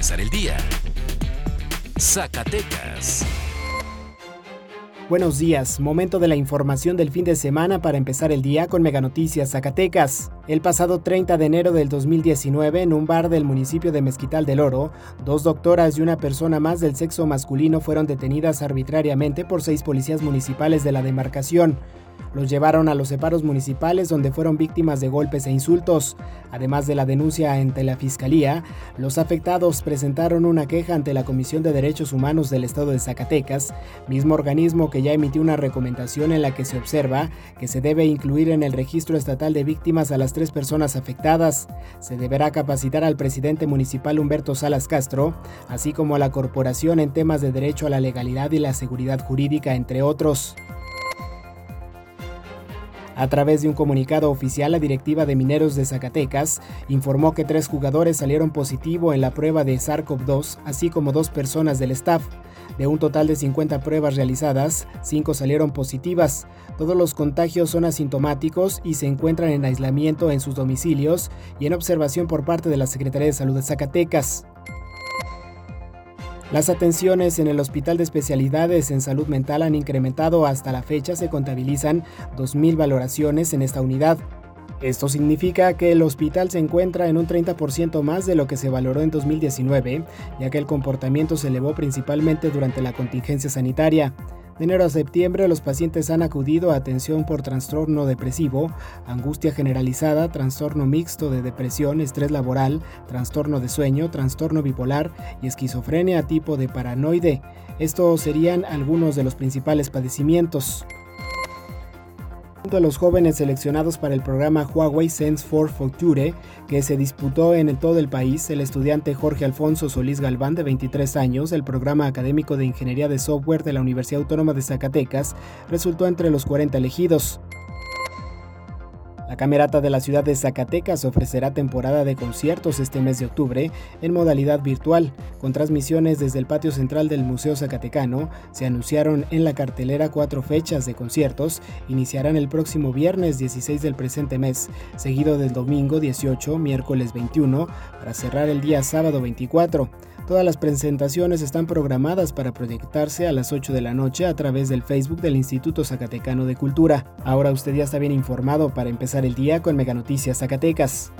empezar el día. Zacatecas. Buenos días, momento de la información del fin de semana para empezar el día con Mega Noticias Zacatecas. El pasado 30 de enero del 2019, en un bar del municipio de Mezquital del Oro, dos doctoras y una persona más del sexo masculino fueron detenidas arbitrariamente por seis policías municipales de la demarcación. Los llevaron a los separos municipales donde fueron víctimas de golpes e insultos. Además de la denuncia ante la Fiscalía, los afectados presentaron una queja ante la Comisión de Derechos Humanos del Estado de Zacatecas, mismo organismo que ya emitió una recomendación en la que se observa que se debe incluir en el registro estatal de víctimas a las tres personas afectadas. Se deberá capacitar al presidente municipal Humberto Salas Castro, así como a la corporación en temas de derecho a la legalidad y la seguridad jurídica, entre otros. A través de un comunicado oficial, la directiva de mineros de Zacatecas informó que tres jugadores salieron positivo en la prueba de SARS-CoV-2, así como dos personas del staff. De un total de 50 pruebas realizadas, 5 salieron positivas. Todos los contagios son asintomáticos y se encuentran en aislamiento en sus domicilios y en observación por parte de la Secretaría de Salud de Zacatecas. Las atenciones en el Hospital de Especialidades en Salud Mental han incrementado hasta la fecha, se contabilizan 2.000 valoraciones en esta unidad. Esto significa que el hospital se encuentra en un 30% más de lo que se valoró en 2019, ya que el comportamiento se elevó principalmente durante la contingencia sanitaria. De enero a septiembre, los pacientes han acudido a atención por trastorno depresivo, angustia generalizada, trastorno mixto de depresión, estrés laboral, trastorno de sueño, trastorno bipolar y esquizofrenia tipo de paranoide. Estos serían algunos de los principales padecimientos. Junto a los jóvenes seleccionados para el programa Huawei Sense for Future, que se disputó en todo el país, el estudiante Jorge Alfonso Solís Galván, de 23 años, del programa académico de Ingeniería de Software de la Universidad Autónoma de Zacatecas, resultó entre los 40 elegidos. La Camerata de la ciudad de Zacatecas ofrecerá temporada de conciertos este mes de octubre en modalidad virtual, con transmisiones desde el patio central del Museo Zacatecano. Se anunciaron en la cartelera cuatro fechas de conciertos. Iniciarán el próximo viernes 16 del presente mes, seguido del domingo 18, miércoles 21, para cerrar el día sábado 24. Todas las presentaciones están programadas para proyectarse a las 8 de la noche a través del Facebook del Instituto Zacatecano de Cultura. Ahora usted ya está bien informado para empezar el día con Mega Noticias Zacatecas.